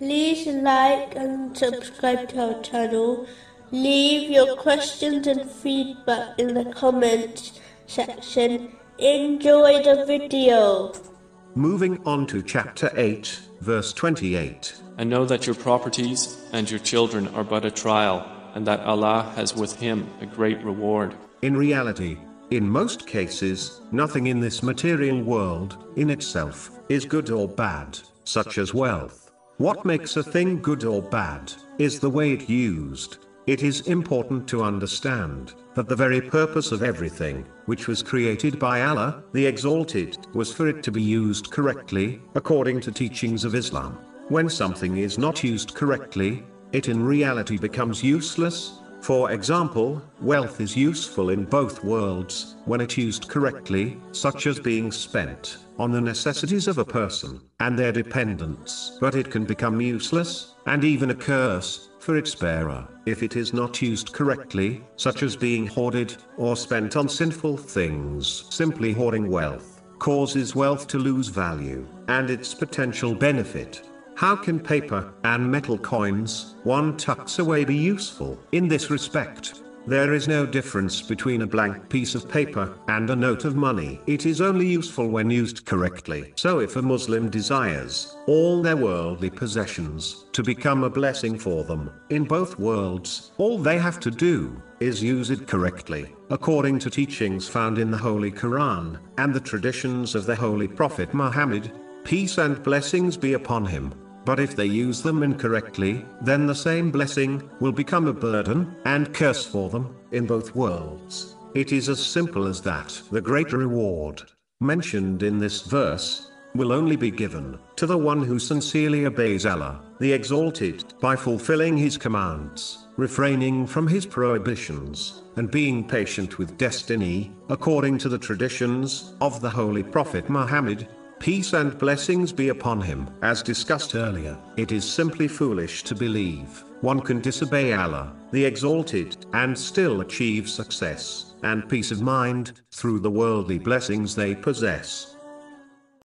like and subscribe to our channel. Leave your questions and feedback in the comments section. Enjoy the video. Moving on to chapter 8, verse 28. And know that your properties and your children are but a trial, and that Allah has with Him a great reward. In reality, in most cases, nothing in this material world, in itself, is good or bad, such as wealth. What makes a thing good or bad, is the way it used. It is important to understand that the very purpose of everything, which was created by Allah, the Exalted, was for it to be used correctly, according to teachings of Islam. When something is not used correctly, it in reality becomes useless. For example, wealth is useful in both worlds, when it used correctly, such as being spent on the necessities of a person and their dependents. But it can become useless, and even a curse, for its bearer, if it is not used correctly, such as being hoarded, or spent on sinful things. Simply hoarding wealth, causes wealth to lose value, and its potential benefit. How can paper and metal coins one tucks away be useful? In this respect, there is no difference between a blank piece of paper and a note of money. It is only useful when used correctly. So if a Muslim desires all their worldly possessions to become a blessing for them in both worlds, all they have to do is use it correctly, according to teachings found in the Holy Quran and the traditions of the Holy Prophet Muhammad, peace and blessings be upon him. But if they use them incorrectly, then the same blessing will become a burden and curse for them in both worlds. It is as simple as that. The great reward mentioned in this verse will only be given to the one who sincerely obeys Allah, the Exalted, by fulfilling His commands, refraining from His prohibitions, and being patient with destiny, according to the traditions of the Holy Prophet Muhammad, Peace and blessings be upon him. As discussed earlier, it is simply foolish to believe one can disobey Allah, the Exalted, and still achieve success and peace of mind through the worldly blessings they possess.